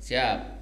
Siap.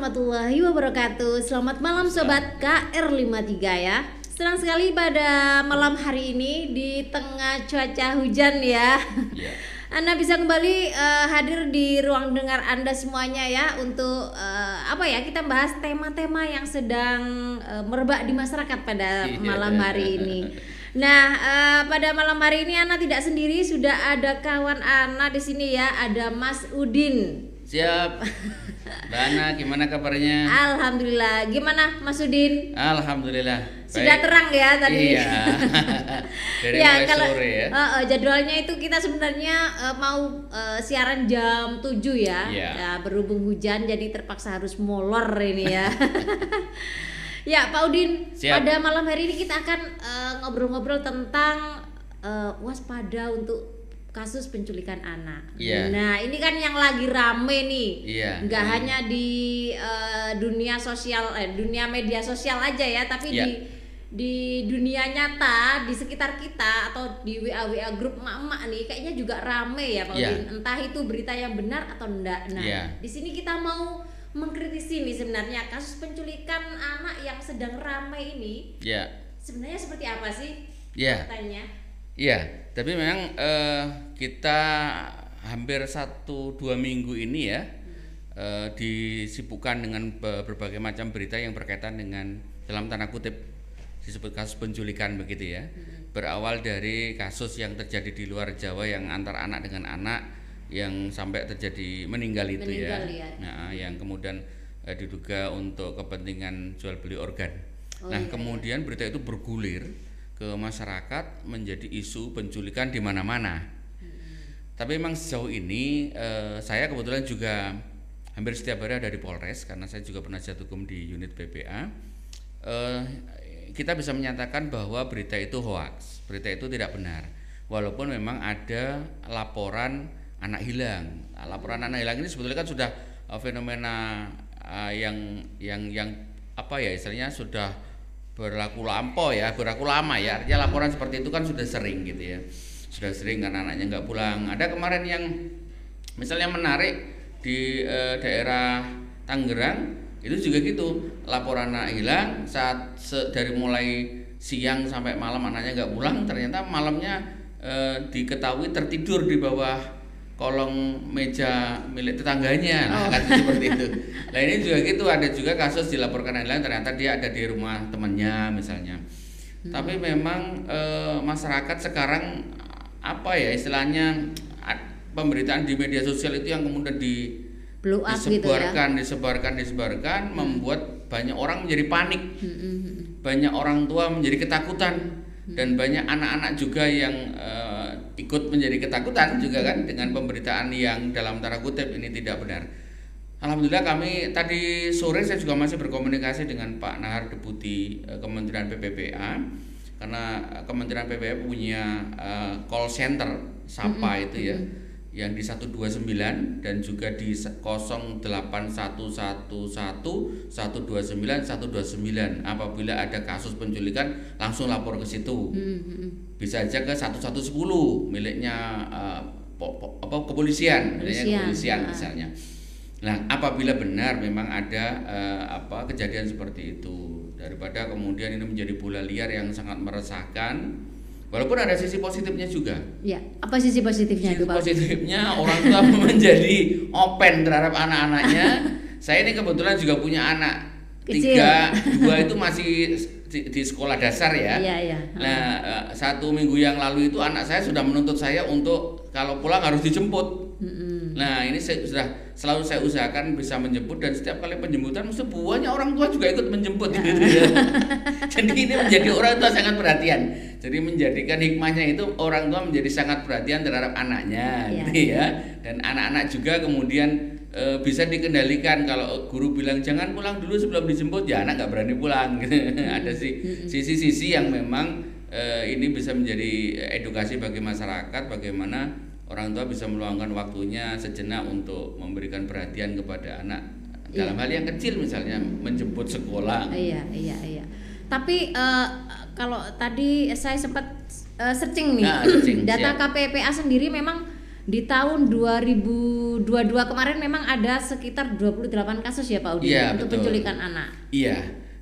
Warahmatullahi wabarakatuh Selamat malam Sobat KR53 ya Senang sekali pada malam hari ini di tengah cuaca hujan ya Ya. Anda bisa kembali eh, hadir di ruang dengar Anda semuanya ya Untuk eh, apa ya kita bahas tema-tema yang sedang eh, merebak di masyarakat pada Iya. malam hari ini Nah, eh, pada malam hari ini Ana tidak sendiri, sudah ada kawan Ana di sini ya, ada Mas Udin. Siap. Mbak Ana, gimana kabarnya? Alhamdulillah. Gimana Mas Udin? Alhamdulillah. Sudah Baik. terang ya tadi. Iya. Dari ya, mulai kalau sore ya. eh, eh, jadwalnya itu kita sebenarnya eh, mau eh, siaran jam 7 ya. Iya. Ya, berhubung hujan jadi terpaksa harus molor ini ya. ya, Pak Udin, Siap. pada malam hari ini kita akan eh, ngobrol-ngobrol tentang eh, waspada untuk kasus penculikan anak. Iya. Nah, ini kan yang lagi rame nih. Iya. Nggak Hmm. hanya di eh, dunia sosial eh dunia media sosial aja ya, tapi Iya. di di dunia nyata di sekitar kita atau di WA WA grup emak-emak nih kayaknya juga rame ya Pak Iya. Udin. Entah itu berita yang benar atau enggak. Nah, Iya. di sini kita mau mengkritisi nih sebenarnya kasus penculikan anak yang sedang ramai ini Ya. sebenarnya seperti apa sih? Ya. Katanya. Iya, tapi memang eh, kita hampir satu dua minggu ini ya eh, disibukkan dengan be- berbagai macam berita yang berkaitan dengan dalam tanda kutip disebut kasus penculikan begitu ya. Berawal dari kasus yang terjadi di luar Jawa yang antar anak dengan anak yang sampai terjadi meninggal itu Meninggal, ya. ya. Nah, yang kemudian eh, diduga untuk kepentingan jual beli organ. Oh, nah, iya, kemudian berita itu bergulir ke masyarakat menjadi isu penculikan di mana-mana. Tapi memang sejauh ini eh, saya kebetulan juga hampir setiap hari ada di Polres karena saya juga penasihat hukum di unit PPA. Eh, kita bisa menyatakan bahwa berita itu hoax, berita itu tidak benar. Walaupun memang ada laporan anak hilang. Laporan anak hilang ini sebetulnya kan sudah eh, fenomena eh, yang yang yang apa ya istilahnya sudah berlaku lampau ya, berlaku lama ya. Artinya laporan seperti itu kan sudah sering gitu ya. Sudah sering karena anaknya nggak pulang. Ada kemarin yang misalnya menarik di eh, daerah Tangerang itu juga gitu laporan anak hilang saat se- dari mulai siang sampai malam anaknya nggak pulang ternyata malamnya eh, diketahui tertidur di bawah kolong meja milik tetangganya. Nah, kan seperti itu. Nah ini juga gitu ada juga kasus dilaporkan hilang ternyata dia ada di rumah temannya misalnya. Tapi memang eh, masyarakat sekarang apa ya istilahnya pemberitaan di media sosial itu yang kemudian di Blow up gitu ya. disebarkan, disebarkan, disebarkan, membuat banyak orang menjadi panik, Hmm, hmm, hmm. banyak orang tua menjadi ketakutan, dan banyak anak-anak juga yang eh, ikut menjadi ketakutan juga kan dengan pemberitaan yang dalam tanda kutip ini tidak benar. Alhamdulillah kami tadi sore saya juga masih berkomunikasi dengan Pak Nahar Deputi eh, Kementerian PPPA karena eh, Kementerian PPPA punya eh, call center Sapa itu ya yang di 129 dan juga di 08111 129 129 apabila ada kasus penculikan langsung lapor ke situ Hmm, hmm, hmm. bisa aja ke 1110 miliknya eh, po- po- apa kepolisian miliknya Kepolisian, kepolisian ah. misalnya nah apabila benar memang ada eh, apa kejadian seperti itu daripada kemudian ini menjadi bola liar yang sangat meresahkan walaupun ada sisi positifnya juga Ya, apa sisi positifnya Sisi itu Pak? positifnya orang tua menjadi open terhadap anak-anaknya. Saya ini kebetulan juga punya anak Kecil. tiga, dua itu masih di, di sekolah dasar ya. Iya, iya. Nah eh, satu minggu yang lalu itu anak saya sudah menuntut saya untuk kalau pulang harus dijemput. Hmm, hmm. Nah ini saya sudah selalu saya usahakan bisa menjemput dan setiap kali penjemputan mesti buahnya orang tua juga ikut menjemput gitu ya. Jadi ini menjadi orang tua sangat perhatian. Jadi menjadikan hikmahnya itu orang tua menjadi sangat perhatian terhadap anaknya, Iya, gitu ya. Dan anak-anak juga kemudian e, bisa dikendalikan kalau guru bilang jangan pulang dulu sebelum dijemput, ya anak nggak berani pulang. Gitu. Ada sih sisi-sisi yang memang e, ini bisa menjadi edukasi bagi masyarakat bagaimana orang tua bisa meluangkan waktunya sejenak untuk memberikan perhatian kepada anak dalam hal yang kecil misalnya menjemput sekolah. Iya, iya, iya. Tapi eh, kalau tadi saya sempat eh, searching nih, Nah, searching, data siap. KPPA sendiri memang di tahun 2022 kemarin memang ada sekitar 28 kasus ya Pak Udi Iya, untuk betul. penculikan anak. Iya.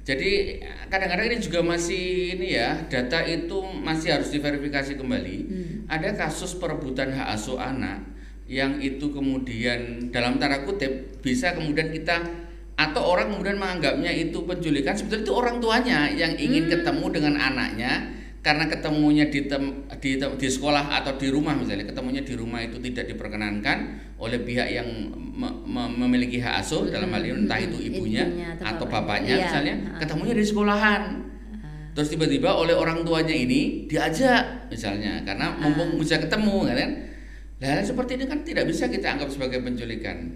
Jadi kadang-kadang ini juga masih ini ya data itu masih harus diverifikasi kembali. Ada kasus perebutan hak asuh anak yang itu kemudian dalam tanda kutip bisa kemudian kita atau orang kemudian menganggapnya itu penculikan. Sebetulnya itu orang tuanya yang ingin ketemu dengan anaknya karena ketemunya di, tem- di di sekolah atau di rumah misalnya ketemunya di rumah itu tidak diperkenankan oleh pihak yang me- me- memiliki hak asuh dalam hal ini entah itu ibunya, Ibunya atau atau bapaknya. bapaknya Iya. misalnya ketemunya di sekolahan. Terus tiba-tiba oleh orang tuanya ini diajak misalnya karena mumpung bisa ketemu kan? Nah hal seperti ini kan tidak bisa kita anggap sebagai penculikan.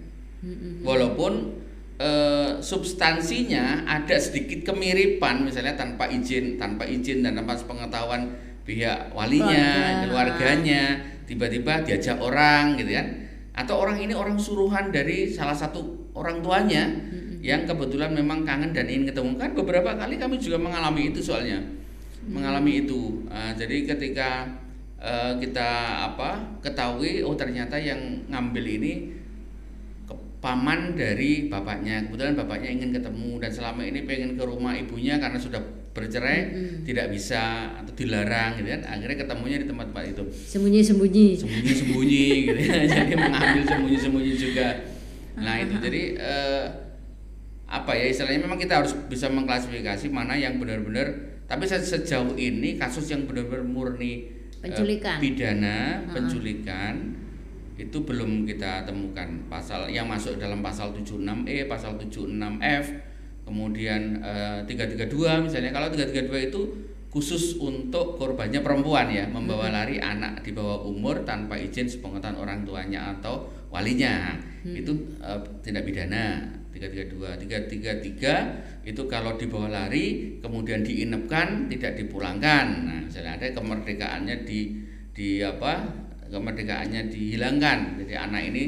Walaupun eh, substansinya ada sedikit kemiripan misalnya tanpa izin tanpa izin dan tanpa pengetahuan pihak walinya Keluarga. keluarganya tiba-tiba diajak orang gitu kan. Atau orang ini orang suruhan dari salah satu orang tuanya yang kebetulan memang kangen dan ingin ketemu. Kan beberapa kali kami juga mengalami itu soalnya mengalami itu. Ah, jadi ketika eh, kita apa ketahui oh ternyata yang ngambil ini paman dari bapaknya kebetulan bapaknya ingin ketemu dan selama ini pengen ke rumah ibunya karena sudah bercerai tidak bisa atau dilarang gitu kan akhirnya ketemunya di tempat-tempat itu Sembunyi-sembunyi. sembunyi-sembunyi gitu ya. jadi mengambil sembunyi-sembunyi juga nah itu jadi eh, apa ya istilahnya memang kita harus bisa mengklasifikasi mana yang benar-benar tapi se- sejauh ini kasus yang benar-benar murni eh, Penculikan. pidana penculikan itu belum kita temukan. Pasal yang masuk dalam pasal 76E pasal 76F kemudian eh, 332 misalnya. Kalau 332 itu khusus untuk korbannya perempuan ya membawa lari anak di bawah umur tanpa izin sepengetahuan orang tuanya atau walinya. Itu eh, tindak pidana. 332 333 itu kalau dibawa lari kemudian diinapkan tidak dipulangkan. Nah misalnya ada kemerdekaannya di di apa kemerdekaannya dihilangkan. Jadi anak ini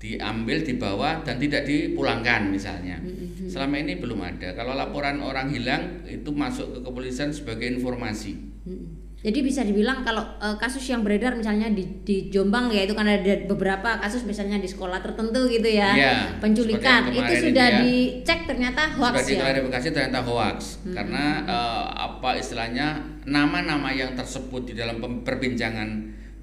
diambil dibawa dan tidak dipulangkan misalnya. Selama ini belum ada. Kalau laporan orang hilang itu masuk ke kepolisian sebagai informasi. Jadi bisa dibilang kalau eh, kasus yang beredar misalnya di, di Jombang ya itu kan ada beberapa kasus misalnya di sekolah tertentu gitu ya Iya, penculikan itu sudah ya. dicek ternyata hoax sudah ya. diklarifikasi ternyata hoax. Karena eh, apa istilahnya nama-nama yang tersebut di dalam perbincangan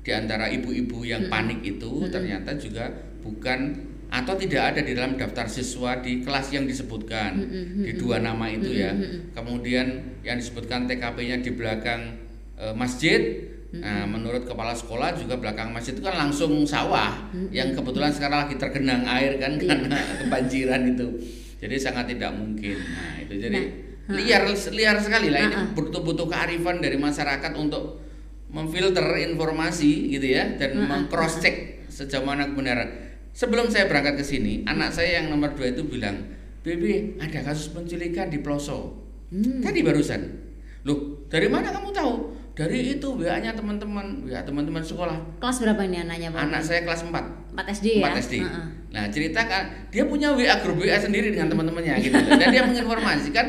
di antara ibu-ibu yang panik itu ternyata juga bukan atau tidak ada di dalam daftar siswa di kelas yang disebutkan di dua nama itu ya. Kemudian yang disebutkan TKP-nya di belakang eh, masjid. Nah, menurut kepala sekolah juga belakang masjid itu kan langsung sawah yang kebetulan sekarang lagi tergenang air kan karena kebanjiran itu. Jadi sangat tidak mungkin. Nah, itu jadi liar liar sekali lah ini. Butuh-butuh kearifan dari masyarakat untuk memfilter informasi gitu ya dan mengcross check sejauh mana kebenaran. Sebelum saya berangkat ke sini, anak saya yang nomor dua itu bilang, "Bibi, ada kasus penculikan di Ploso." Tadi barusan. Loh, dari mana kamu tahu? Dari itu WA-nya teman-teman, WA teman-teman sekolah. Kelas berapa ini anaknya Pak? Anak saya kelas 4 4 SD ya. 4 SD. Heeh. Nah, ceritakan dia punya WA grup WA sendiri dengan teman-temannya gitu. Dan dia menginformasikan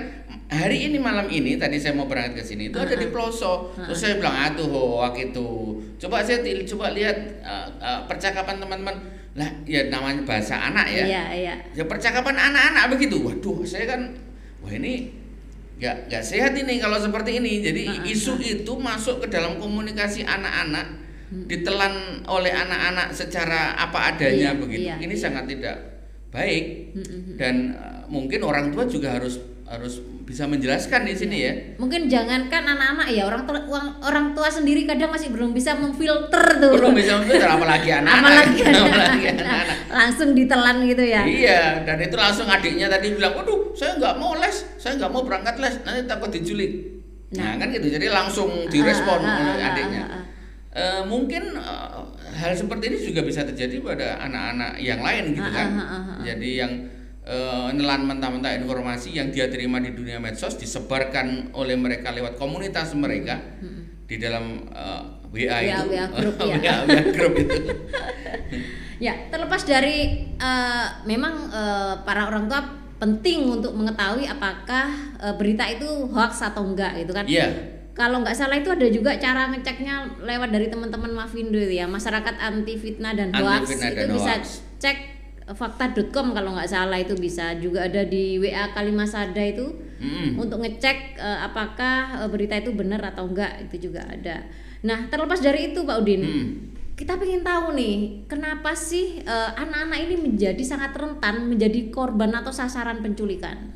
hari ini malam ini tadi saya mau berangkat ke sini itu ada di Ploso. Terus saya bilang, "Aduh, hoak itu." Coba saya coba lihat uh, uh, percakapan teman-teman. Lah, ya namanya bahasa anak ya. Iya, iya. Ya percakapan anak-anak begitu. Waduh, saya kan wah ini nggak nggak sehat ini kalau seperti ini. Jadi isu itu masuk ke dalam komunikasi anak-anak ditelan oleh anak-anak secara apa adanya Iya, begitu. iya, ini iya. sangat tidak baik dan uh, mungkin orang tua juga harus harus bisa menjelaskan di sini ya. Mungkin jangankan anak-anak ya orang tua orang tua sendiri kadang masih belum bisa memfilter tuh. Belum bisa memfilter apalagi anak-anak. Apalagi anak-anak. Langsung ditelan gitu ya. Iya, dan itu langsung adiknya tadi bilang, waduh, saya nggak mau les, saya nggak mau berangkat les, nanti takut diculik. Nah, kan gitu. Jadi langsung direspon Ah, ah, oleh ah, ah, adiknya. Eh, mungkin eh, hal seperti ini juga bisa terjadi pada anak-anak yang lain gitu Ah, kan. ah, ah, ah, ah. Jadi yang eh, nelan mentah-mentah informasi yang dia terima di dunia medsos disebarkan oleh mereka lewat komunitas mereka di dalam eh, WA, WA, itu, WA group, ya. WA, WA group itu. Ya, terlepas dari eh, memang eh, para orang tua penting untuk mengetahui apakah eh, berita itu hoax atau enggak gitu kan. Iya. Kalau nggak salah itu ada juga cara ngeceknya lewat dari teman-teman Mavindo itu ya, masyarakat anti fitnah dan hoax itu dan bisa hoax. cek fakta.com kalau nggak salah itu bisa juga ada di WA Kalimasada itu Mm-mm. untuk ngecek eh, apakah eh, berita itu benar atau enggak itu juga ada. Nah terlepas dari itu Pak Udin, Mm. kita pengen tahu nih kenapa sih eh, anak-anak ini menjadi sangat rentan menjadi korban atau sasaran penculikan?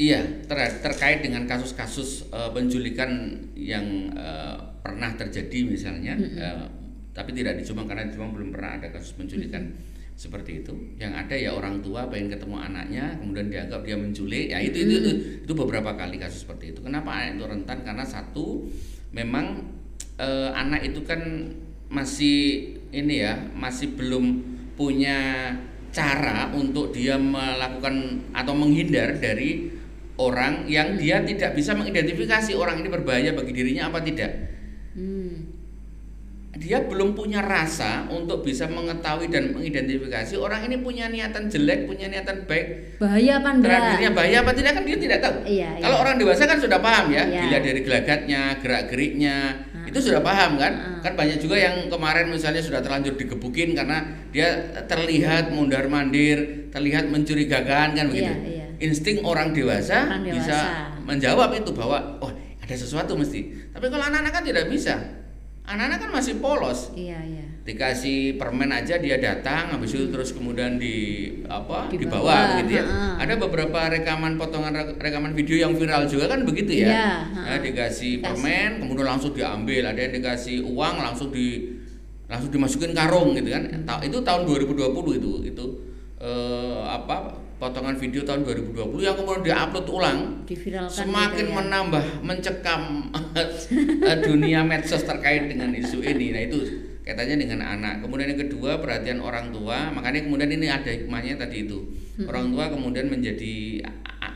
Iya, ter- terkait dengan kasus-kasus eh, penculikan yang eh, pernah terjadi misalnya, eh, tapi tidak di Jombang karena di Jombang belum pernah ada kasus penculikan seperti itu. Yang ada ya orang tua pengen ketemu anaknya, kemudian dianggap dia menculik. Ya itu itu, itu itu beberapa kali kasus seperti itu. Kenapa anak itu rentan? Karena satu, memang eh, anak itu kan masih ini ya, masih belum punya cara untuk dia melakukan atau menghindar dari orang yang dia tidak bisa mengidentifikasi orang ini berbahaya bagi dirinya apa tidak. Hmm. Dia belum punya rasa untuk bisa mengetahui dan mengidentifikasi orang ini punya niatan jelek, punya niatan baik Bahaya apa enggak? terhadap dirinya bahaya apa tidak kan dia tidak tahu. Iya, Kalau iya. orang dewasa kan sudah paham ya, Iya. dilihat dari gelagatnya, gerak-geriknya, itu sudah paham kan? Kan banyak juga yang kemarin misalnya sudah terlanjur digebukin karena dia terlihat mundar-mandir, terlihat mencurigakan kan begitu. Iya, iya. Insting orang dewasa, Orang dewasa. bisa menjawab itu bahwa oh ada sesuatu mesti. Tapi kalau anak-anak kan tidak bisa. Anak-anak kan masih polos Iya, iya. dikasih permen aja dia datang habis itu terus kemudian di apa Dibawa, dibawa gitu ya ha-ha. ada beberapa rekaman potongan re- rekaman video yang viral juga kan begitu ya Iya. Nah, dikasih Dikasih. permen kemudian langsung diambil ada yang dikasih uang langsung di langsung dimasukin karung gitu kan Ta- itu tahun 2020 itu itu eh, apa potongan video tahun 2020 yang kemudian diupload ulang Diviralkan semakin gitu ya. menambah mencekam dunia medsos terkait dengan isu ini. Nah itu kaitannya dengan anak. Kemudian yang kedua perhatian orang tua. Makanya kemudian ini ada hikmahnya tadi itu. Orang tua kemudian menjadi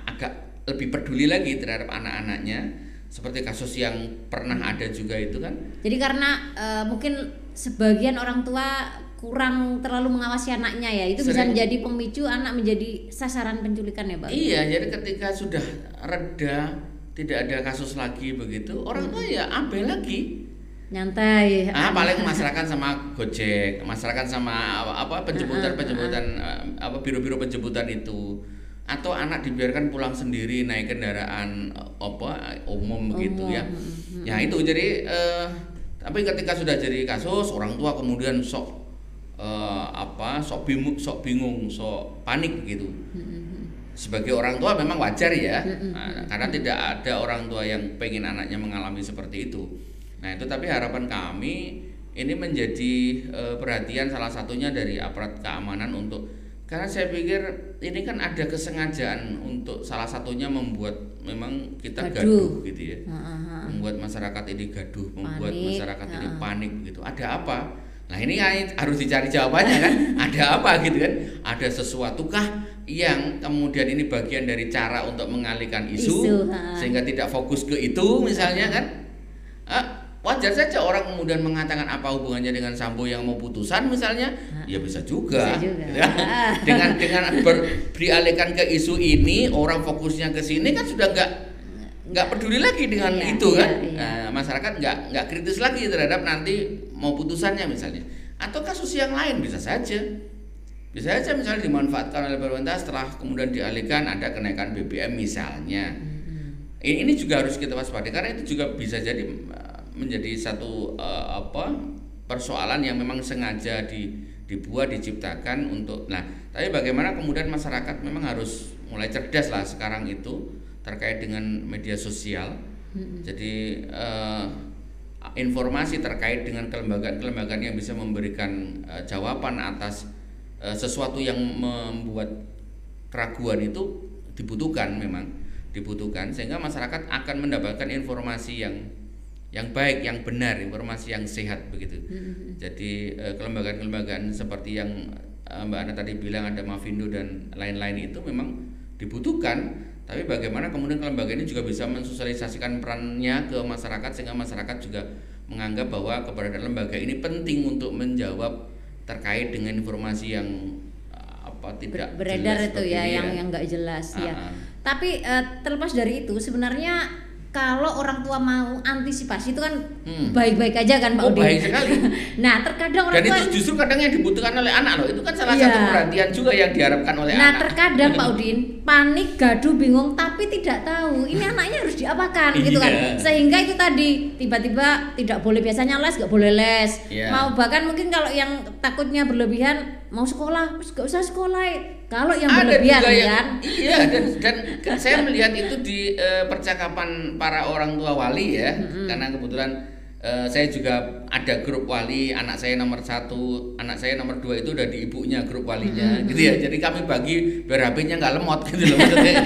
agak lebih peduli lagi terhadap anak-anaknya. Seperti kasus yang pernah ada juga itu kan. Jadi karena eh, mungkin sebagian orang tua kurang terlalu mengawasi anaknya ya, itu bisa Sering. menjadi pemicu anak menjadi sasaran penculikan ya, Bang. Iya, jadi ketika sudah reda tidak ada kasus lagi begitu, orang tua ya abai lagi. Nyantai. Ah, paling masyarakat sama Gojek, masyarakat sama apa, apa penjemputan penjemputan eh, apa biro-biro penjemputan itu atau anak dibiarkan pulang sendiri naik kendaraan eh, apa umum begitu ya. Ya itu jadi eh, tapi ketika sudah jadi kasus orang tua kemudian sok eh, apa sok bingung sok bingung sok panik begitu sebagai orang tua memang wajar ya. Nah, karena tidak ada orang tua yang pengen anaknya mengalami seperti itu. Nah itu tapi harapan kami ini menjadi eh, perhatian salah satunya dari aparat keamanan untuk karena saya pikir ini kan ada kesengajaan untuk salah satunya membuat memang kita Gaduh. gaduh, gitu ya. Ha, ha. membuat masyarakat ini gaduh membuat Panik, masyarakat ini panik begitu ada apa nah ini harus dicari jawabannya kan ada apa gitu kan ada sesuatukah yang kemudian ini bagian dari cara untuk mengalihkan isu, Isu, ha. sehingga tidak fokus ke itu misalnya kan Ah, wajar saja orang kemudian mengatakan apa hubungannya dengan Sambo yang mau putusan misalnya ya bisa juga, Bisa juga. kan? dengan dengan ber, dialihkan ke isu ini orang fokusnya ke sini kan sudah nggak nggak peduli lagi dengan Iya, itu iya, kan iya. Nah, masyarakat nggak nggak kritis lagi terhadap nanti mau putusannya misalnya. Atau kasus yang lain bisa saja. Bisa saja misalnya dimanfaatkan oleh pemerintah setelah kemudian dialihkan ada kenaikan BBM misalnya. Ini, ini juga harus kita waspadai karena itu juga bisa jadi uh, menjadi satu uh, apa persoalan yang memang sengaja di, dibuat diciptakan untuk nah tapi bagaimana kemudian masyarakat memang harus mulai cerdas lah sekarang itu terkait dengan media sosial. Jadi uh, informasi terkait dengan kelembagaan-kelembagaan yang bisa memberikan uh, jawaban atas uh, sesuatu yang membuat keraguan itu dibutuhkan memang dibutuhkan sehingga masyarakat akan mendapatkan informasi yang yang baik, yang benar, informasi yang sehat begitu. Mm-hmm. Jadi eh, kelembagaan-kelembagaan seperti yang eh, Mbak Ana tadi bilang ada Mavindo dan lain-lain itu memang dibutuhkan, tapi bagaimana kemudian kelembagaan ini juga bisa mensosialisasikan perannya ke masyarakat sehingga masyarakat juga menganggap bahwa keberadaan lembaga ini penting untuk menjawab terkait dengan informasi yang eh, apa tidak beredar itu ya, yang yang nggak jelas uh-huh. ya. Ah, ah. Tapi uh, terlepas dari itu sebenarnya kalau orang tua mau antisipasi itu kan hmm. baik-baik hmm. aja kan Pak oh, Baik sekali. nah, terkadang orang Dan tua itu justru kadang yang dibutuhkan oleh anak loh. Itu kan salah iya. satu perhatian juga yang diharapkan oleh nah, anak. Nah, terkadang Pak Udin panik, gaduh, bingung tapi tidak tahu ini anaknya harus diapakan gitu kan. Iya. Sehingga itu tadi tiba-tiba tidak boleh biasanya les, nggak boleh les. Yeah. Mau bahkan mungkin kalau yang takutnya berlebihan mau sekolah, nggak usah sekolah kalau yang ada berlebihan juga yang, kan? Iya dan dan saya melihat itu di uh, percakapan para orang tua wali ya, mm-hmm. karena kebetulan uh, saya juga ada grup wali, anak saya nomor satu, anak saya nomor dua itu udah di ibunya grup walinya, mm-hmm. gitu ya. Jadi kami bagi biar HP-nya nggak lemot gitu loh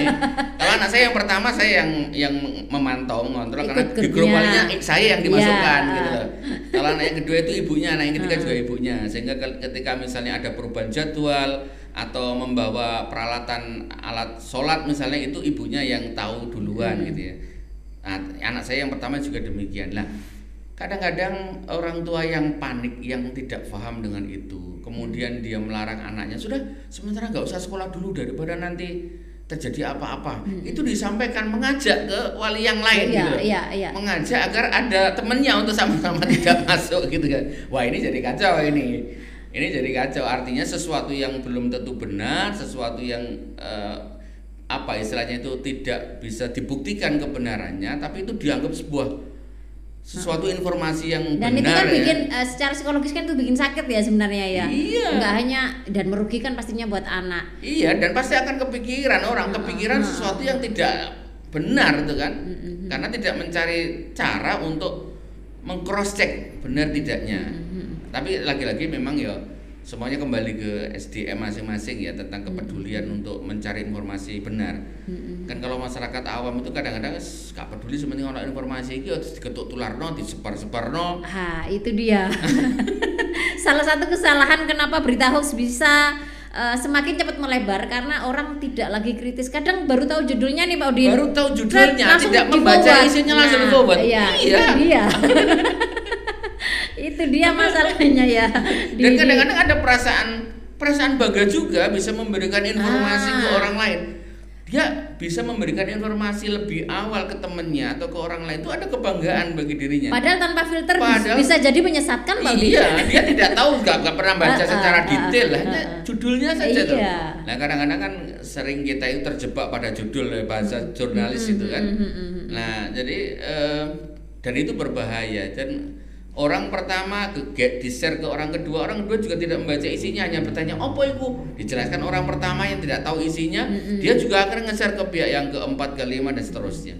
Kalau anak saya yang pertama saya yang yang memantau mengontrol karena di grup walinya saya yang dimasukkan yeah. gitu loh. Kalau anak yang kedua itu ibunya, anak yang ketiga juga ibunya, sehingga ketika misalnya ada perubahan jadwal atau membawa peralatan alat sholat misalnya itu ibunya yang tahu duluan hmm. gitu ya. Nah, anak saya yang pertama juga demikian lah. Kadang-kadang orang tua yang panik, yang tidak paham dengan itu, kemudian dia melarang anaknya sudah sementara nggak usah sekolah dulu daripada nanti terjadi apa-apa. Hmm. Itu disampaikan mengajak ke wali yang lain iya, gitu. Iya, iya. Mengajak agar ada temennya untuk sama-sama tidak masuk gitu kan. Wah, ini jadi kacau ini ini jadi kacau. Artinya sesuatu yang belum tentu benar sesuatu yang eh, apa istilahnya itu tidak bisa dibuktikan kebenarannya tapi itu dianggap sebuah sesuatu informasi yang dan benar itu kan ya. bikin uh, secara psikologis kan itu bikin sakit ya sebenarnya ya. Iya. Nggak hanya dan merugikan pastinya buat anak. Iya dan pasti akan kepikiran orang kepikiran hmm. sesuatu yang tidak benar itu kan. Karena tidak mencari cara untuk mengcross check benar tidaknya tapi lagi-lagi memang ya semuanya kembali ke SDM masing-masing ya tentang kepedulian hmm. untuk mencari informasi benar. Hmm. Kan kalau masyarakat awam itu kadang-kadang gak peduli sebenarnya kalau informasi itu harus diketuk tularno, disebar-sebarno. Ha, itu dia. Salah satu kesalahan kenapa berita hoax bisa uh, semakin cepat melebar karena orang tidak lagi kritis. Kadang baru tahu judulnya nih Pak Udin. Baru tahu judulnya, tidak membaca isinya langsung nah, Iya, iya. iya. itu dia masalahnya ya dan kadang-kadang ada perasaan perasaan bangga juga bisa memberikan informasi ah. ke orang lain dia bisa memberikan informasi lebih awal ke temennya atau ke orang lain itu ada kebanggaan bagi dirinya. Padahal tanpa filter Padahal, bisa jadi menyesatkan Pak Iya, dia tidak tahu nggak nggak pernah baca uh, secara detail uh, hanya judulnya saja iya. tuh. Nah kadang-kadang kan sering kita itu terjebak pada judul ya, bahasa jurnalis itu kan. Nah jadi uh, dan itu berbahaya dan Orang pertama ke di share ke orang kedua, orang kedua juga tidak membaca isinya, hanya bertanya, "Apa itu?" Dijelaskan orang pertama yang tidak tahu isinya, mm -hmm. dia juga akan nge-share ke pihak yang keempat, kelima dan seterusnya.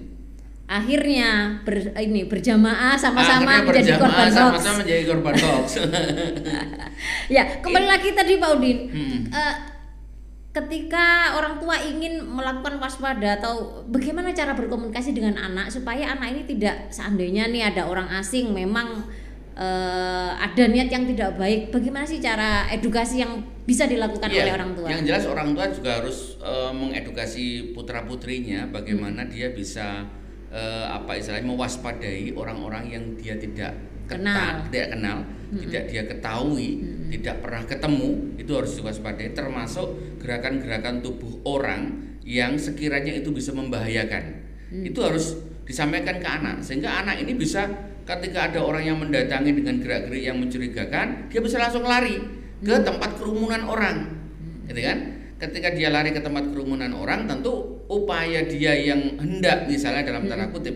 Akhirnya ber, ini berjamaah sama-sama menjadi korban hoax. Sama-sama menjadi korban hoax. ya, kembali lagi tadi Pak Udin. Hmm. Uh, ketika orang tua ingin melakukan waspada atau bagaimana cara berkomunikasi dengan anak supaya anak ini tidak seandainya nih ada orang asing memang uh, ada niat yang tidak baik, bagaimana sih cara edukasi yang bisa dilakukan ya, oleh orang tua? Yang jelas orang tua juga harus uh, mengedukasi putra putrinya bagaimana hmm. dia bisa uh, apa istilahnya mewaspadai orang-orang yang dia tidak kenal, tidak kenal, hmm. tidak dia ketahui, hmm. tidak pernah ketemu, itu harus diwaspadai. Termasuk gerakan-gerakan tubuh orang yang sekiranya itu bisa membahayakan, hmm. itu harus disampaikan ke anak sehingga anak ini bisa ketika ada orang yang mendatangi dengan gerak-gerik yang mencurigakan, dia bisa langsung lari ke hmm. tempat kerumunan orang, gitu kan? Ketika dia lari ke tempat kerumunan orang, tentu upaya dia yang hendak misalnya dalam tanda hmm. kutip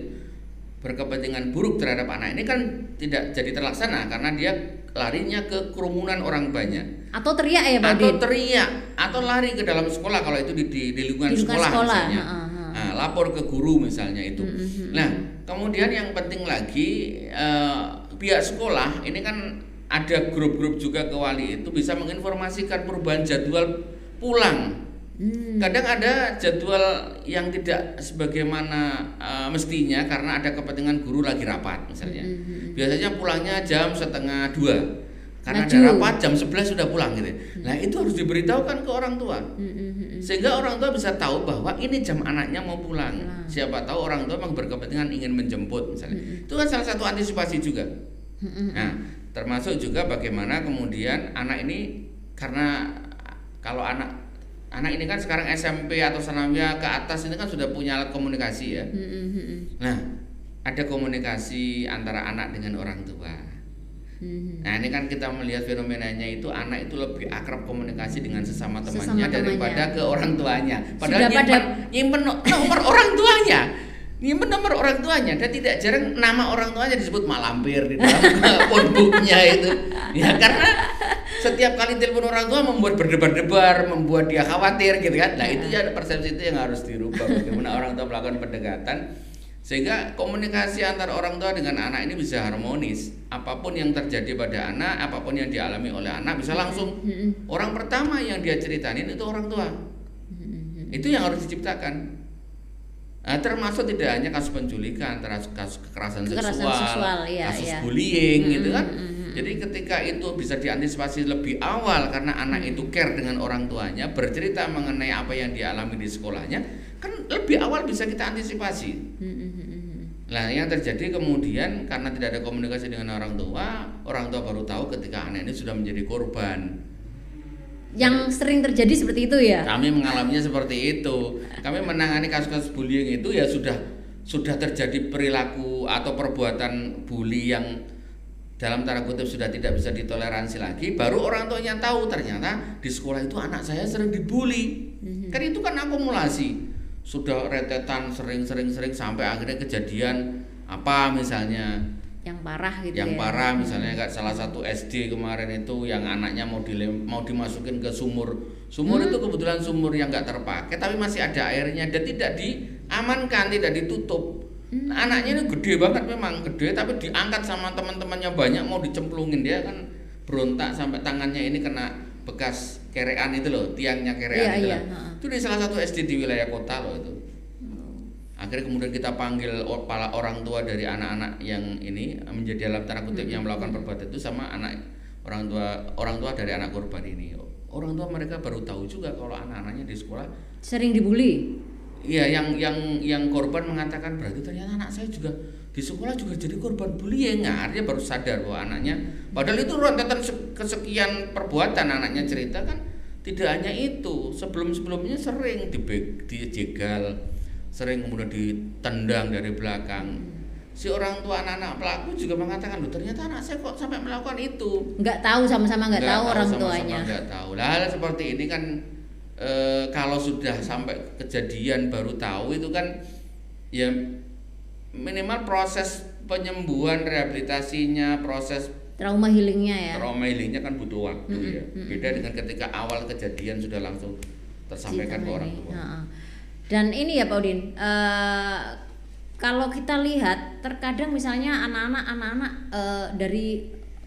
berkepentingan buruk terhadap anak ini kan tidak jadi terlaksana karena dia larinya ke kerumunan orang banyak. Atau teriak ya Pak atau teriak atau lari ke dalam sekolah kalau itu di, di, di lingkungan di sekolah, sekolah misalnya. ha, ha. Nah, lapor ke guru misalnya itu. Mm -hmm. nah kemudian yang penting lagi uh, pihak sekolah ini kan ada grup-grup juga ke wali itu bisa menginformasikan perubahan jadwal pulang Hmm. Kadang ada jadwal yang tidak sebagaimana uh, mestinya karena ada kepentingan guru lagi rapat misalnya. Hmm, hmm, hmm. Biasanya pulangnya jam setengah dua karena Maju. ada rapat jam 11 sudah pulang gitu. Nah itu harus diberitahukan ke orang tua Hmm, hmm, hmm, hmm. sehingga orang tua bisa tahu bahwa ini jam anaknya mau pulang. Pulang. Siapa tahu orang tua memang berkepentingan ingin menjemput misalnya. Hmm, Itu kan salah satu antisipasi juga. Hmm, hmm. Nah, termasuk juga bagaimana kemudian anak ini karena kalau anak anak ini kan sekarang SMP atau sanawiyah ke atas ini kan sudah punya alat komunikasi ya. Hmm, hmm, hmm, hmm. Nah, ada komunikasi antara anak dengan orang tua. Hmm, Nah, ini kan kita melihat fenomenanya itu anak itu lebih akrab komunikasi dengan sesama temannya Sesama temannya. daripada ke orang tuanya. Padahal Sudah nyimpen, pada- nyimpen no- nomor orang tuanya. Nyimpen nomor orang tuanya dan tidak jarang nama orang tuanya disebut malampir di dalam phonebooknya itu. Ya karena setiap kali telepon orang tua membuat berdebar-debar, membuat dia khawatir gitu kan. Nah, itu ya persepsi itu yang harus dirubah bagaimana orang tua melakukan pendekatan sehingga komunikasi antara orang tua dengan anak ini bisa harmonis. Apa pun yang terjadi pada anak, apa pun yang dialami oleh anak bisa langsung orang pertama yang dia ceritain itu orang tua. Itu yang harus diciptakan. Nah, termasuk tidak hanya kasus penculikan, terus kasus kekerasan, Kekerasan seksual, seksual, iya, kasus iya. bullying gitu kan. Mm, mm, mm, Jadi ketika itu bisa diantisipasi lebih awal karena anak itu care dengan orang tuanya, bercerita mengenai apa yang dialami di sekolahnya, kan lebih awal bisa kita antisipasi. Hmm, hmm, hmm, hmm. Nah, yang terjadi kemudian karena tidak ada komunikasi dengan orang tua, orang tua baru tahu ketika anak ini sudah menjadi korban. Yang sering terjadi seperti itu ya. Kami mengalaminya seperti itu. Kami menangani kasus-kasus bullying itu ya sudah sudah terjadi perilaku atau perbuatan bully yang dalam tanda kutip sudah tidak bisa ditoleransi lagi. Baru orang tuanya tahu ternyata di sekolah itu anak saya sering dibully. Kan itu kan akumulasi. Sudah rentetan sering-sering-sering sampai akhirnya kejadian apa misalnya Yang parah gitu yang ya. parah misalnya kayak salah satu SD kemarin itu yang anaknya mau dilem, mau dimasukin ke sumur sumur Hmm. itu kebetulan sumur yang nggak terpakai tapi masih ada airnya dan tidak diamankan tidak ditutup Hmm. Nah, anaknya ini gede banget memang gede tapi diangkat sama teman-temannya banyak mau dicemplungin dia kan berontak sampai tangannya ini kena bekas kerean itu loh tiangnya kerean Iya, itu iya, ha-ha. itu di salah satu SD di wilayah kota loh itu akhirnya kemudian kita panggil para orang tua dari anak-anak yang ini menjadi dalam tanda kutip yang melakukan perbuatan itu sama anak orang tua orang tua dari anak korban ini. Orang tua mereka baru tahu juga kalau anak-anaknya di sekolah Sering dibully. iya yang yang yang korban mengatakan berarti ternyata anak saya juga di sekolah juga jadi korban bullying nah, artinya baru sadar bahwa anaknya padahal itu rentetan se- kesekian perbuatan anaknya cerita kan. Tidak hanya itu sebelum sebelumnya sering dijegal sering kemudian ditendang dari belakang si orang tua anak-anak pelaku juga mengatakan loh ternyata anak saya kok sampai melakukan itu Nggak tahu sama-sama nggak tahu orang sama-sama tuanya. nggak tahu lah hal seperti ini kan eh, kalau sudah sampai kejadian baru tahu itu kan ya minimal proses penyembuhan rehabilitasinya proses Trauma healingnya ya. trauma healingnya kan butuh waktu Mm-mm, ya mm-mm. beda dengan ketika awal kejadian sudah langsung tersampaikan ke orang tua. Dan ini ya Pak Udin, eh, kalau kita lihat terkadang misalnya anak-anak anak-anak eh, dari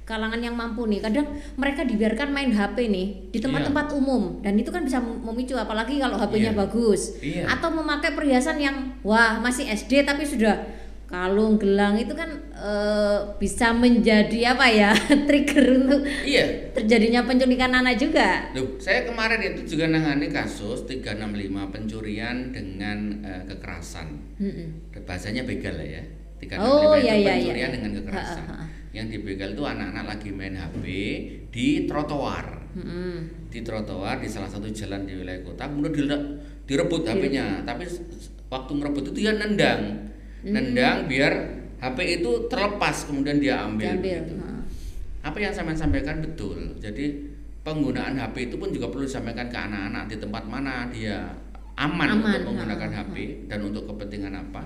kalangan yang mampu nih, kadang mereka dibiarkan main HP nih di tempat-tempat umum dan itu kan bisa memicu apalagi kalau HP-nya Iya. bagus Iya. atau memakai perhiasan yang wah masih SD tapi sudah kalung gelang itu kan eh, bisa menjadi apa ya trigger untuk iya terjadinya penculikan anak juga. Loh, saya kemarin itu juga nangani kasus 365 pencurian dengan eh, kekerasan. Mm-mm. Bahasanya begal lah ya. 365 Oh, itu iya, iya, pencurian iya. dengan kekerasan. Ha, ha, ha. Yang dibegal itu anak-anak lagi main HP di trotoar. Mm-mm. Di trotoar di salah satu jalan di wilayah kota kemudian dire- direbut HP-nya, tapi s- s- waktu ngerebut itu dia nendang. Hmm. Nendang biar HP itu terlepas kemudian dia ambil, Diambil, begitu. ha. Apa yang saya sampaikan betul. Jadi penggunaan HP itu pun juga perlu disampaikan ke anak-anak di tempat mana dia aman, Aman, untuk menggunakan ha, HP dan untuk kepentingan apa.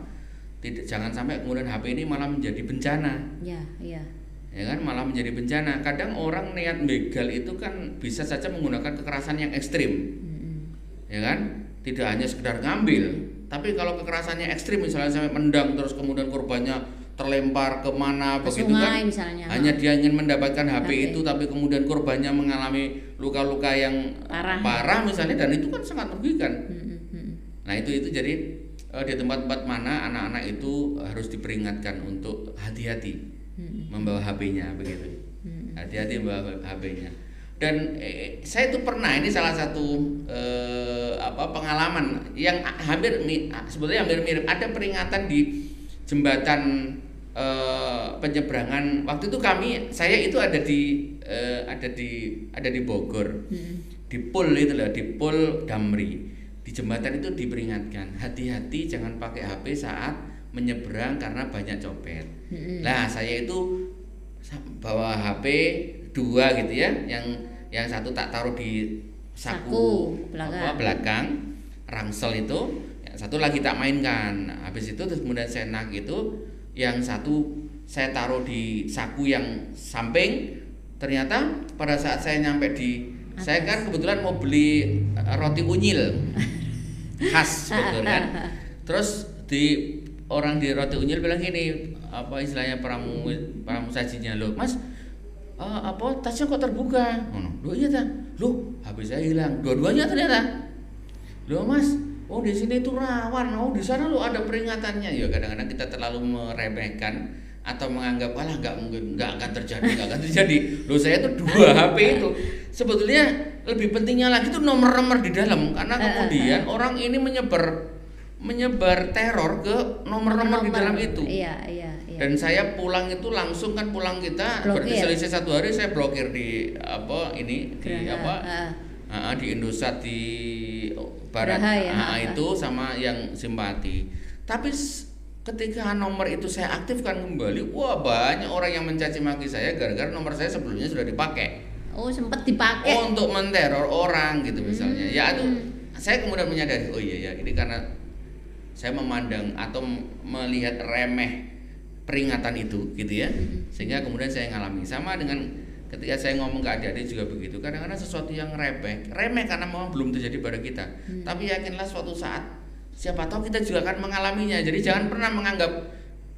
Tidak jangan sampai kemudian HP ini malah menjadi bencana. Ya, iya. Ya kan malah menjadi bencana. Kadang orang niat begal itu kan bisa saja menggunakan kekerasan yang ekstrim. Mm-mm. Ya kan? Tidak hanya sekedar ngambil, tapi kalau kekerasannya ekstrim misalnya sampai mendang terus kemudian korbannya terlempar ke mana Ke begitu sungai kan misalnya. hanya dia ingin mendapatkan HP, HP. itu tapi kemudian korbannya mengalami luka-luka yang Parah. misalnya dan itu kan sangat merugikan Mm, mm, mm. nah itu itu jadi eh, di tempat-tempat mana anak-anak itu harus diperingatkan untuk hati-hati Mm, membawa HP-nya begitu mm. hati-hati membawa HP-nya dan eh, saya itu pernah ini salah satu eh, apa pengalaman yang hampir sebetulnya hampir mirip. Ada peringatan di jembatan eh, penyeberangan. Waktu itu kami saya itu ada di eh, ada di ada di Bogor. Mm. di pul itu loh di pul Damri. Di jembatan itu diperingatkan hati-hati jangan pakai HP saat menyeberang karena banyak copet. Mm-mm. Nah, saya itu bawa HP dua gitu ya, yang yang satu tak taruh di saku, Saku, belakang. apa, belakang rangsel itu, yang satu lagi tak mainkan. Nah, habis itu terus kemudian saya nak itu, yang satu saya taruh di saku yang samping. Ternyata pada saat saya nyampe di, saya kan kebetulan mau beli eh, roti unyil khas betul kan. Terus di orang di roti unyil bilang gini, apa istilahnya pramu pramu sajinya lo, Mas, eh, apa tasnya kok terbuka? Oh, no. Loh iya ta? Loh, HP saya hilang. Dua-duanya ternyata. Loh Mas, oh di sini itu rawan. Oh di sana lo ada peringatannya. Ya kadang-kadang kita terlalu meremehkan atau menganggap walah nggak mungkin nggak akan terjadi nggak akan terjadi lo saya tuh dua HP itu sebetulnya lebih pentingnya lagi tuh nomor-nomor di dalam karena Eh, eh, kemudian orang ini menyebar menyebar teror ke nomor-nomor di dalam itu iya, iya. Dan saya pulang itu langsung kan pulang kita Blokir. berselisih satu hari saya blokir di apa ini di Geraha, apa ah. Ah, di Indosat di barat Geraha ya, ah, itu sama yang simpati tapi ketika nomor itu saya aktifkan kembali wah banyak orang yang mencaci maki saya gara-gara nomor saya sebelumnya sudah dipakai Oh, sempat dipakai. Oh, untuk menteror orang gitu misalnya. Ya itu Hmm. saya kemudian menyadari, oh iya ya, ini karena saya memandang atau melihat remeh peringatan itu gitu ya. Hmm. Sehingga kemudian saya ngalami sama dengan ketika saya ngomong ke adik-adik juga begitu. Kadang-kadang sesuatu yang remeh, remeh karena memang belum terjadi pada kita. Hmm. Tapi yakinlah suatu saat siapa tahu kita juga akan mengalaminya. Jadi jangan pernah menganggap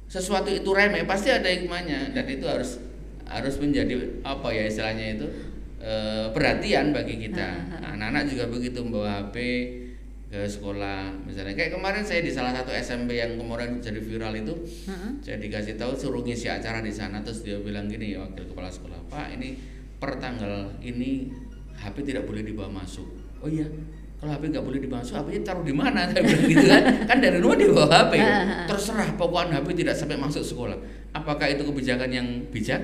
sesuatu itu remeh, pasti ada hikmahnya dan itu harus harus menjadi apa ya istilahnya itu eh, perhatian bagi kita. Ha, ha, ha. Anak-anak juga begitu membawa HP ke sekolah misalnya. Kayak kemarin saya di salah satu SMP yang kemarin jadi viral itu Heeh. saya dikasih tahu suruh ngisi acara di sana terus dia bilang gini wakil kepala sekolah Pak ini per tanggal ini HP tidak boleh dibawa masuk. Oh iya kalau HP nggak boleh dibawa masuk HP-nya taruh di mana? Saya bilang gitu kan. Kan dari rumah dibawa HP terserah pokoknya HP tidak sampai masuk sekolah. Apakah itu kebijakan yang bijak?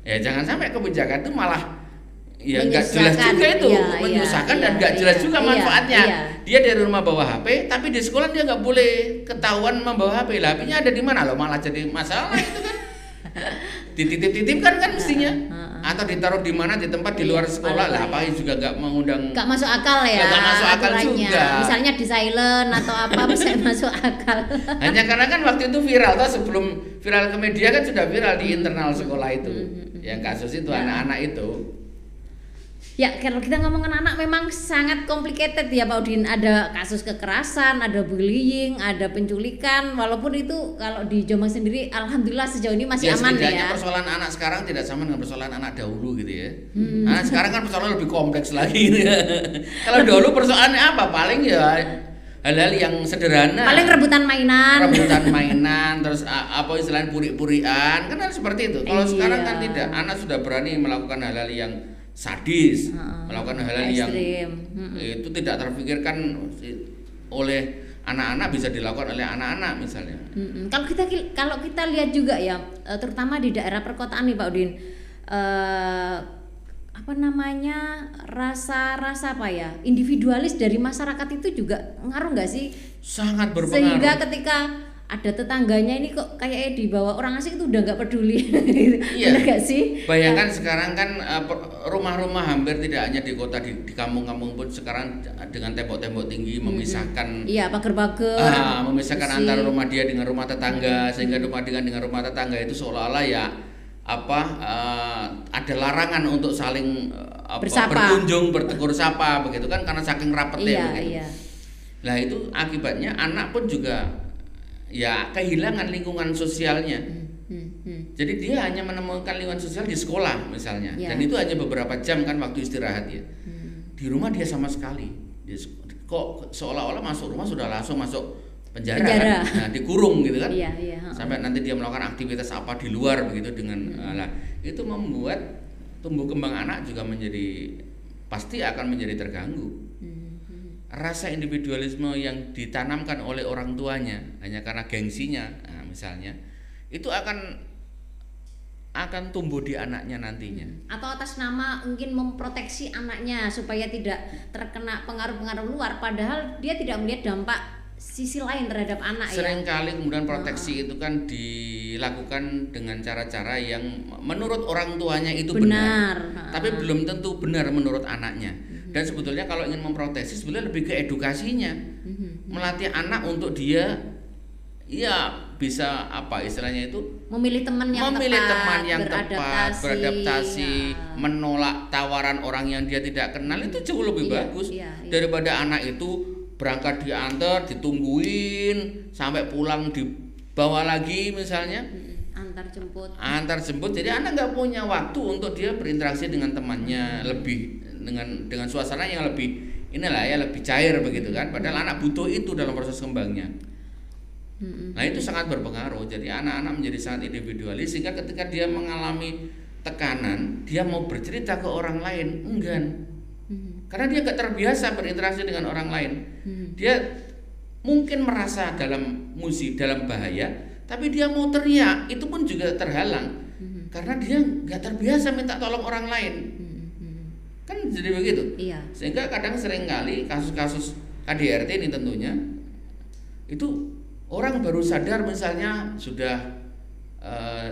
Ya jangan sampai kebijakan itu malah ya nggak jelas juga itu Iya, menyusahkan iya, dan nggak iya, jelas juga iya, manfaatnya iya. dia dari rumah bawa HP tapi di sekolah dia nggak boleh ketahuan membawa HP lah HP-nya ada di mana loh malah jadi masalah itu kan dititip-titipkan kan mestinya Heeh. atau ditaruh di mana di tempat di luar Iya, sekolah lah apa juga nggak mengundang Gak masuk akal ya. Nggak masuk akal aturannya. juga. Misalnya di silent atau apa bisa masuk akal. hanya karena kan waktu itu viral toh sebelum viral ke media kan sudah viral di internal sekolah itu Hmm, yang kasus itu Ya. anak-anak itu Ya kalau kita ngomongin anak memang sangat complicated ya Pak Udin. Ada kasus kekerasan, ada bullying, ada penculikan. Walaupun itu kalau di Jombang sendiri, alhamdulillah sejauh ini masih ya aman ya. persoalan anak sekarang tidak sama dengan persoalan anak dahulu gitu ya. Hmm. Anak sekarang kan persoalan lebih kompleks lagi gitu ya. Kalau dahulu persoalannya apa? Paling ya hal-hal yang sederhana. Paling rebutan mainan. rebutan mainan terus apa istilahnya puri-purian kan seperti itu. Kalau Iya. sekarang kan tidak. Anak sudah berani melakukan hal-hal yang sadis, Heeh. melakukan hal-hal yang itu tidak terpikirkan oleh anak-anak bisa dilakukan oleh anak-anak misalnya. Mm-mm. Kalau kita kalau kita lihat juga ya, eh, terutama di daerah perkotaan nih Pak Udin, eh, apa namanya rasa-rasa apa ya individualis dari masyarakat itu juga ngaruh nggak sih? Sangat berpengaruh. Sehingga ketika ada tetangganya ini kok kayaknya dibawa orang asing itu udah nggak peduli, Iya. Bener nggak sih? Bayangkan sekarang kan per- rumah-rumah hampir tidak hanya di kota di, di kampung-kampung pun sekarang dengan tembok-tembok tinggi memisahkan Iya pagar-pagar. ah, memisahkan besi. antara rumah dia dengan rumah tetangga sehingga rumah dengan dengan rumah tetangga itu seolah-olah ya apa eh, ada larangan untuk saling eh, apa, Bersapa. berkunjung bertegur sapa begitu kan karena saking rapetnya Iya begitu. iya. Nah itu akibatnya anak pun juga ya kehilangan lingkungan sosialnya. Hmm, hmm. Jadi dia hanya menemukan lingkungan sosial di sekolah misalnya, Ya. dan itu hanya beberapa jam kan waktu istirahat ya. Hmm. Di rumah dia sama sekali, dia kok seolah-olah masuk rumah sudah langsung masuk penjara, Penjara. kan? Nah, dikurung gitu kan? Iya. ha. Sampai nanti dia melakukan aktivitas apa di luar begitu dengan Hmm. lah itu membuat tumbuh kembang anak juga menjadi pasti akan menjadi terganggu. Hmm, hmm. Rasa individualisme yang ditanamkan oleh orang tuanya hanya karena gengsinya, nah, misalnya, itu akan akan tumbuh di anaknya nantinya. Atau atas nama mungkin memproteksi anaknya supaya tidak terkena pengaruh-pengaruh luar padahal dia tidak melihat dampak sisi lain terhadap anak ya. Seringkali kemudian proteksi itu kan dilakukan dengan cara-cara yang menurut orang tuanya itu benar, Benar. Tapi belum tentu benar menurut anaknya. Dan sebetulnya kalau ingin memproteksi sebetulnya lebih ke edukasinya, Mhm. melatih anak untuk dia ya bisa apa istilahnya itu Memilih teman yang memilih tepat, teman yang tepat, beradaptasi, beradaptasi, ha. menolak tawaran orang yang dia tidak kenal itu jauh lebih Iya, bagus iya, iya. daripada anak itu berangkat diantar, ditungguin sampai pulang dibawa lagi misalnya Mm-mm. antar jemput. antar jemput jadi anak nggak punya waktu untuk dia berinteraksi dengan temannya lebih dengan dengan suasana yang lebih inilah ya lebih cair begitu kan padahal anak butuh itu dalam proses kembangnya. Nah itu sangat berpengaruh. Jadi anak-anak menjadi sangat individualis sehingga ketika dia mengalami tekanan, dia mau bercerita ke orang lain enggan. Karena dia nggak terbiasa berinteraksi dengan orang lain. Dia mungkin merasa dalam musik dalam bahaya, tapi dia mau teriak itu pun juga terhalang karena dia nggak terbiasa minta tolong orang lain. Kan jadi begitu. Iya. Sehingga kadang sering kali kasus-kasus KDRT ini tentunya itu orang baru sadar misalnya sudah eh,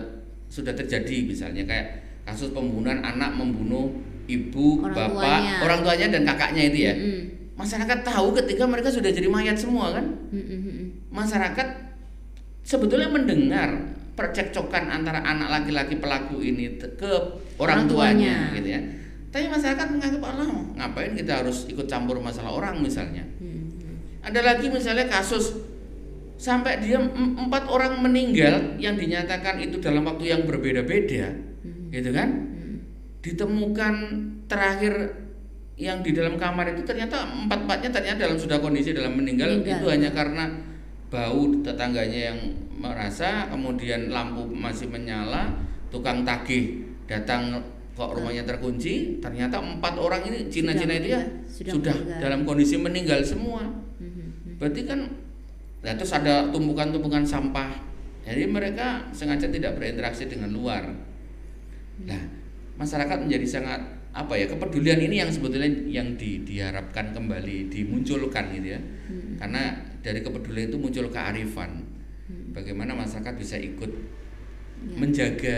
sudah terjadi misalnya kayak kasus pembunuhan anak membunuh ibu, Orang bapak, tuanya. orang tuanya dan kakaknya itu ya. Mhm. Masyarakat tahu ketika mereka sudah jadi mayat semua kan. Mhm. Masyarakat sebetulnya mendengar percekcokan antara anak laki-laki pelaku ini ke Orang orang, tuanya, tuanya. gitu ya. Tapi masyarakat menganggap Allah ngapain kita harus ikut campur masalah orang misalnya. Mhm. Ada lagi misalnya kasus sampai dia em- empat orang meninggal yang dinyatakan itu dalam waktu yang berbeda-beda, Mhm. gitu kan? Ditemukan terakhir yang di dalam kamar itu ternyata empat empatnya ternyata dalam sudah kondisi dalam meninggal, Meninggal. itu hanya karena bau tetangganya yang merasa, kemudian lampu masih menyala, tukang tagih datang kok rumahnya terkunci, ternyata empat orang ini Cina-Cina itu ya sudah sudah meninggal. dalam kondisi meninggal semua. Mhm. Berarti kan nah terus ada tumpukan-tumpukan sampah. Jadi mereka sengaja tidak berinteraksi dengan luar. Nah, masyarakat menjadi sangat apa ya kepedulian ini yang sebetulnya yang di- diharapkan kembali dimunculkan gitu ya. Karena dari kepedulian itu muncul kearifan. Bagaimana masyarakat bisa ikut Ya. menjaga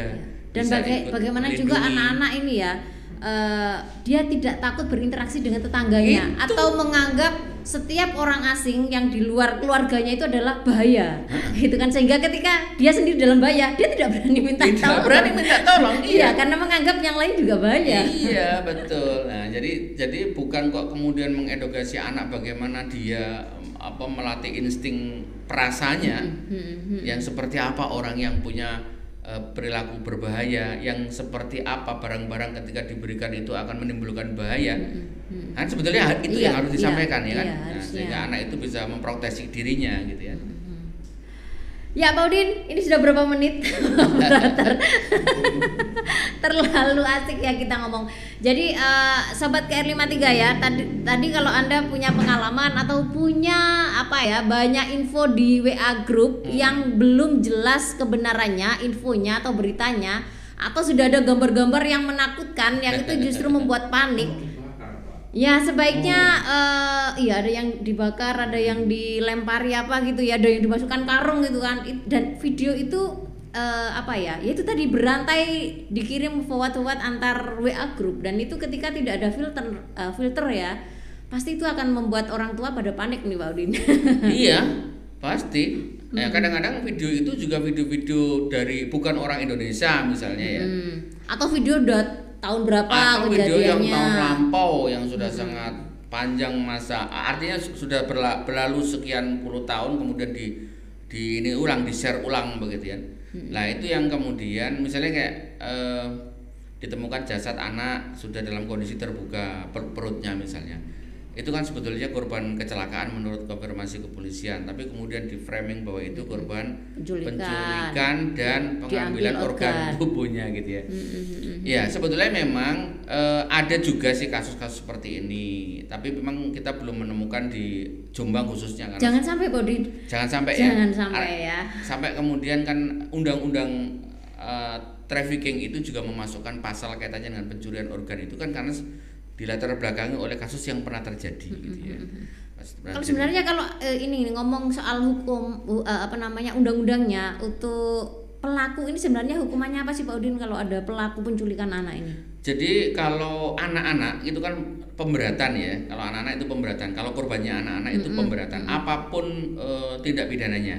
Dan bisa baga- ikut bagaimana juga anak-anak ini ya, eh, dia tidak takut berinteraksi dengan tetangganya Itu. atau menganggap setiap orang asing yang di luar keluarganya itu adalah bahaya, gitu kan sehingga ketika dia sendiri dalam bahaya dia tidak berani minta Tidak tolong. berani minta tolong, iya, iya. karena menganggap yang lain juga bahaya. Iya betul. Nah jadi jadi bukan kok kemudian mengedukasi anak bagaimana dia apa melatih insting perasanya Hmm, yang seperti apa orang yang punya perilaku berbahaya, yang seperti apa barang-barang ketika diberikan itu akan menimbulkan bahaya. Kan sebetulnya itu Iya, yang harus iya, disampaikan ya kan. iya, Nah, sehingga anak itu bisa memproteksi dirinya gitu ya. Ya Pak Udin, ini sudah berapa menit? Ter- Terlalu asik ya kita ngomong. Jadi eh, sobat KR53 ya, tadi tadi kalau Anda punya pengalaman atau punya apa ya, banyak info di WA group yang belum jelas kebenarannya, infonya atau beritanya atau sudah ada gambar-gambar yang menakutkan yang itu justru membuat panik. Ya sebaiknya eh, iya ada yang dibakar, ada yang dilempari apa gitu ya, ada yang dimasukkan karung gitu kan. Dan video itu eh, apa ya? Ya itu tadi berantai dikirim forward-forward antar WA group dan itu ketika tidak ada filter eh, filter ya, pasti itu akan membuat orang tua pada panik nih Pak Udin. iya, pasti. Ya, kadang-kadang video itu juga video-video dari bukan orang Indonesia misalnya ya. Hmm. Atau video udah tahun berapa atau video yang tahun lampau yang sudah sangat panjang masa. Artinya su- sudah berla- berlalu sekian puluh tahun kemudian di di ini ulang di share ulang begitu ya. Nah itu yang kemudian misalnya kayak eh, ditemukan jasad anak sudah dalam kondisi terbuka per- perutnya misalnya itu kan sebetulnya korban kecelakaan menurut konfirmasi kepolisian tapi kemudian di framing bahwa itu korban Penculikan. penculikan dan pengambilan organ organ. tubuhnya gitu ya Mm, mm, mm, mm. Ya, sebetulnya memang eh, ada juga sih kasus-kasus seperti ini, tapi memang kita belum menemukan di Jombang khususnya kan. Jangan sampai Bodi. Jangan sampai Jangan ya. sampai Ar- ya. Sampai kemudian kan undang-undang eh, trafficking itu juga memasukkan pasal kaitannya dengan pencurian organ itu kan karena dilatar belakangi oleh kasus yang pernah terjadi gitu ya. Kalau sebenarnya kalau eh, ini ngomong soal hukum uh, eh, apa namanya undang-undangnya untuk pelaku ini sebenarnya hukumannya apa sih Pak Udin kalau ada pelaku penculikan anak ini? Jadi kalau anak-anak itu kan pemberatan ya. Kalau anak-anak itu pemberatan. Kalau korbannya anak-anak itu pemberatan. Apa pun eh, tindak pidananya.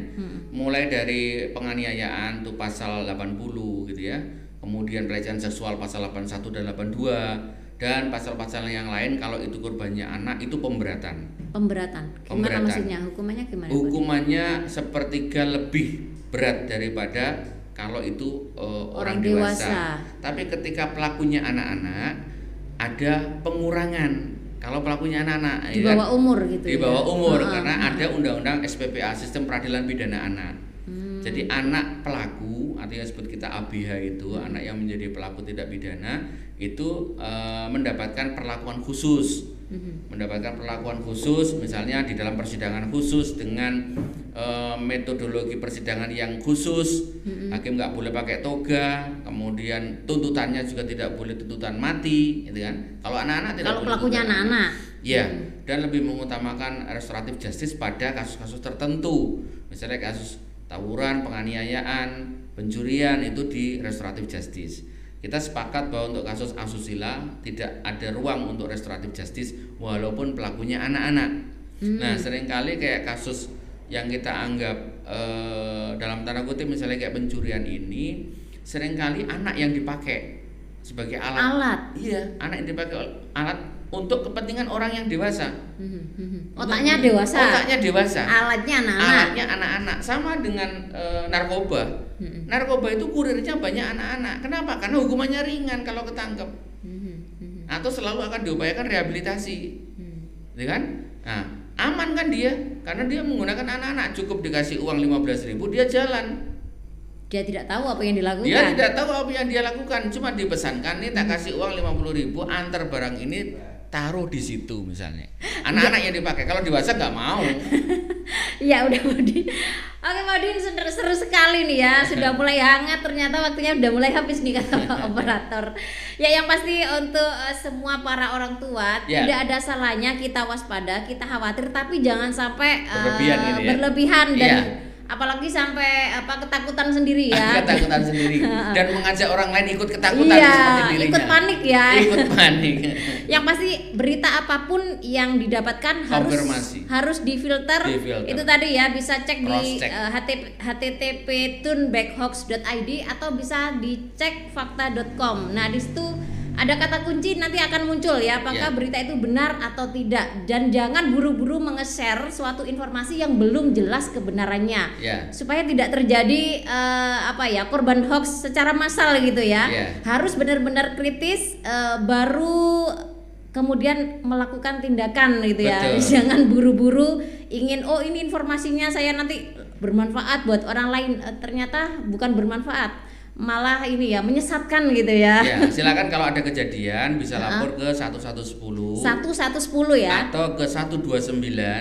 Mulai dari penganiayaan tuh pasal 80 gitu ya. Kemudian pelecehan seksual pasal 81 dan 82 dan pasal-pasal yang lain kalau itu korbannya anak itu pemberatan. Pemberatan. Gimana Pemberatan. maksudnya? Hukumannya gimana? Hukumannya sepertiga lebih berat daripada kalau itu eh, orang, Orang dewasa. dewasa. Tapi ketika pelakunya anak-anak ada pengurangan. Kalau pelakunya anak-anak Di ya kan? bawah umur gitu di ya? bawah umur Ah, karena ah. ada undang-undang SPPA Sistem Peradilan Pidana Anak. Hmm. Jadi anak pelaku artinya sebut kita ABH itu anak yang menjadi pelaku tidak pidana itu eh, mendapatkan perlakuan khusus. Mhm. Mendapatkan perlakuan khusus misalnya di dalam persidangan khusus dengan eh, metodologi persidangan yang khusus. Mhm. Hakim nggak boleh pakai toga, kemudian tuntutannya juga tidak boleh tuntutan mati, gitu kan. Kalau anak-anak tidak Kalau boleh pelakunya anak-anak. Ya, dan lebih mengutamakan restoratif justice pada kasus-kasus tertentu. Misalnya kasus tawuran, penganiayaan, pencurian itu di restoratif justice. Kita sepakat bahwa untuk kasus asusila tidak ada ruang untuk restoratif justice walaupun pelakunya anak-anak. Nah, sering kali kayak kasus yang kita anggap eh, dalam tanda kutip misalnya kayak pencurian ini sering kali anak yang dipakai sebagai alat Alat. Iya, anak yang dipakai alat untuk kepentingan orang yang dewasa. Mhm, mhm. Otaknya dewasa. Otaknya dewasa. Alatnya anak-anak. Alatnya anak-anak sama dengan eh, narkoba. Mhm, Narkoba itu kurirnya banyak anak-anak. Kenapa? Karena hukumannya ringan kalau ketangkep. mhm, mhm, Atau selalu akan diupayakan rehabilitasi. Ya kan? Nah, aman kan dia? Karena dia menggunakan anak-anak, cukup dikasih uang 15.000 dia jalan. Dia tidak tahu apa yang dilakukan. Dia tidak tahu apa yang dia lakukan, cuma dipesankan nih tak kasih uang 50.000 antar barang ini taruh di situ misalnya. Anak-anak yang dipakai. Kalau dewasa nggak mau. Iya udah Modin. Oke Modin seru, seru sekali nih ya. Sudah mulai hangat ternyata waktunya udah mulai habis nih kata operator. Ya yang pasti untuk eh, semua para orang tua Ya. tidak ada salahnya kita waspada, kita khawatir tapi jangan sampai eh, Berlebihan gitu ya. berlebihan dan Iya. Apalagi sampai apa ketakutan sendiri ya. ketakutan sendiri dan mengajak orang lain ikut ketakutan Iya, seperti dirinya. ikut panik ya. Ikut panik. yang pasti berita apa pun yang didapatkan harus Konfirmasi. harus difilter. Difilter. Itu tadi ya bisa cek di Cross-check. eh, http tunbackhoax.id atau bisa dicek fakta.com. Nah, di situ ada kata kunci nanti akan muncul ya apakah Ya. berita itu benar atau tidak dan jangan buru-buru menge-share suatu informasi yang belum jelas kebenarannya Ya. supaya tidak terjadi eh, apa ya korban hoax secara massal gitu ya Iya. harus benar-benar kritis eh, baru kemudian melakukan tindakan gitu ya Betul. jangan buru-buru ingin oh ini informasinya saya nanti bermanfaat buat orang lain Eh, ternyata bukan bermanfaat malah ini ya menyesatkan gitu ya Ya, silakan kalau ada kejadian bisa lapor ke 1110 satu satu sepuluh ya atau ke 129.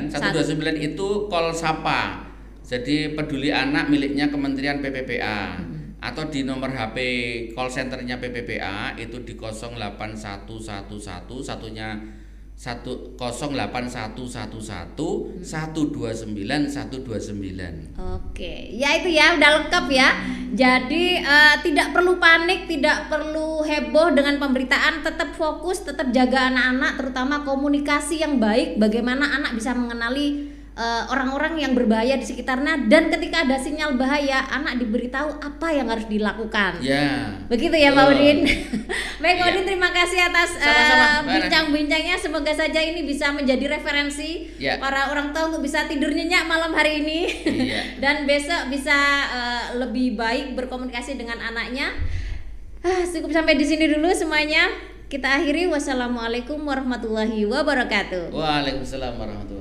129 itu call sapa. Jadi peduli anak miliknya Kementerian PPPA Hmm. atau di nomor HP call centernya PPPA itu di 08111 satunya 10811 129 129. Oke, ya itu ya udah lengkap ya. Jadi eh, tidak perlu panik, tidak perlu heboh dengan pemberitaan, tetap fokus, tetap jaga anak-anak, terutama komunikasi yang baik. Bagaimana anak bisa mengenali orang-orang yang berbahaya di sekitarnya dan ketika ada sinyal bahaya anak diberitahu apa yang harus dilakukan. Ya. Begitu ya Pak Betul. Udin. Baik Pak Iya. Udin terima kasih atas eh, Ana. bincang-bincangnya. Semoga saja ini bisa menjadi referensi Ya. para orang tua untuk bisa tidur nyenyak malam hari ini. Iya. Dan besok bisa eh, lebih baik berkomunikasi dengan anaknya. Ah, cukup sampai di sini dulu semuanya. Kita akhiri wassalamualaikum warahmatullahi wabarakatuh. Waalaikumsalam warahmatullahi